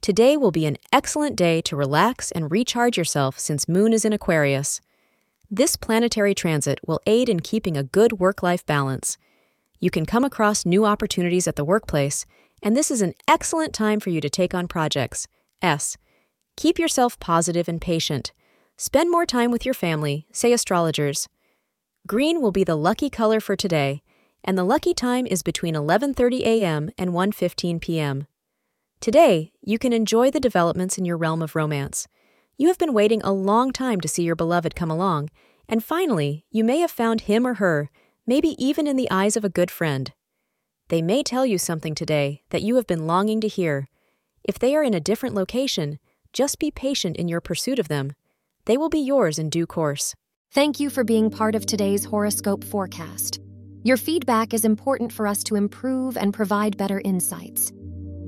today will be an excellent day to relax and recharge yourself since Moon is in Aquarius. This planetary transit will aid in keeping a good work life balance. You can come across new opportunities at the workplace, and this is an excellent time for you to take on projects. S. Keep yourself positive and patient. Spend more time with your family, say astrologers. Green will be the lucky color for today, and the lucky time is between 11:30 a.m. and 1:15 p.m. Today, you can enjoy the developments in your realm of romance. You have been waiting a long time to see your beloved come along, and finally, you may have found him or her, maybe even in the eyes of a good friend. They may tell you something today that you have been longing to hear. If they are in a different location, just be patient in your pursuit of them. They will be yours in due course. Thank you for being part of today's horoscope forecast. Your feedback is important for us to improve and provide better insights.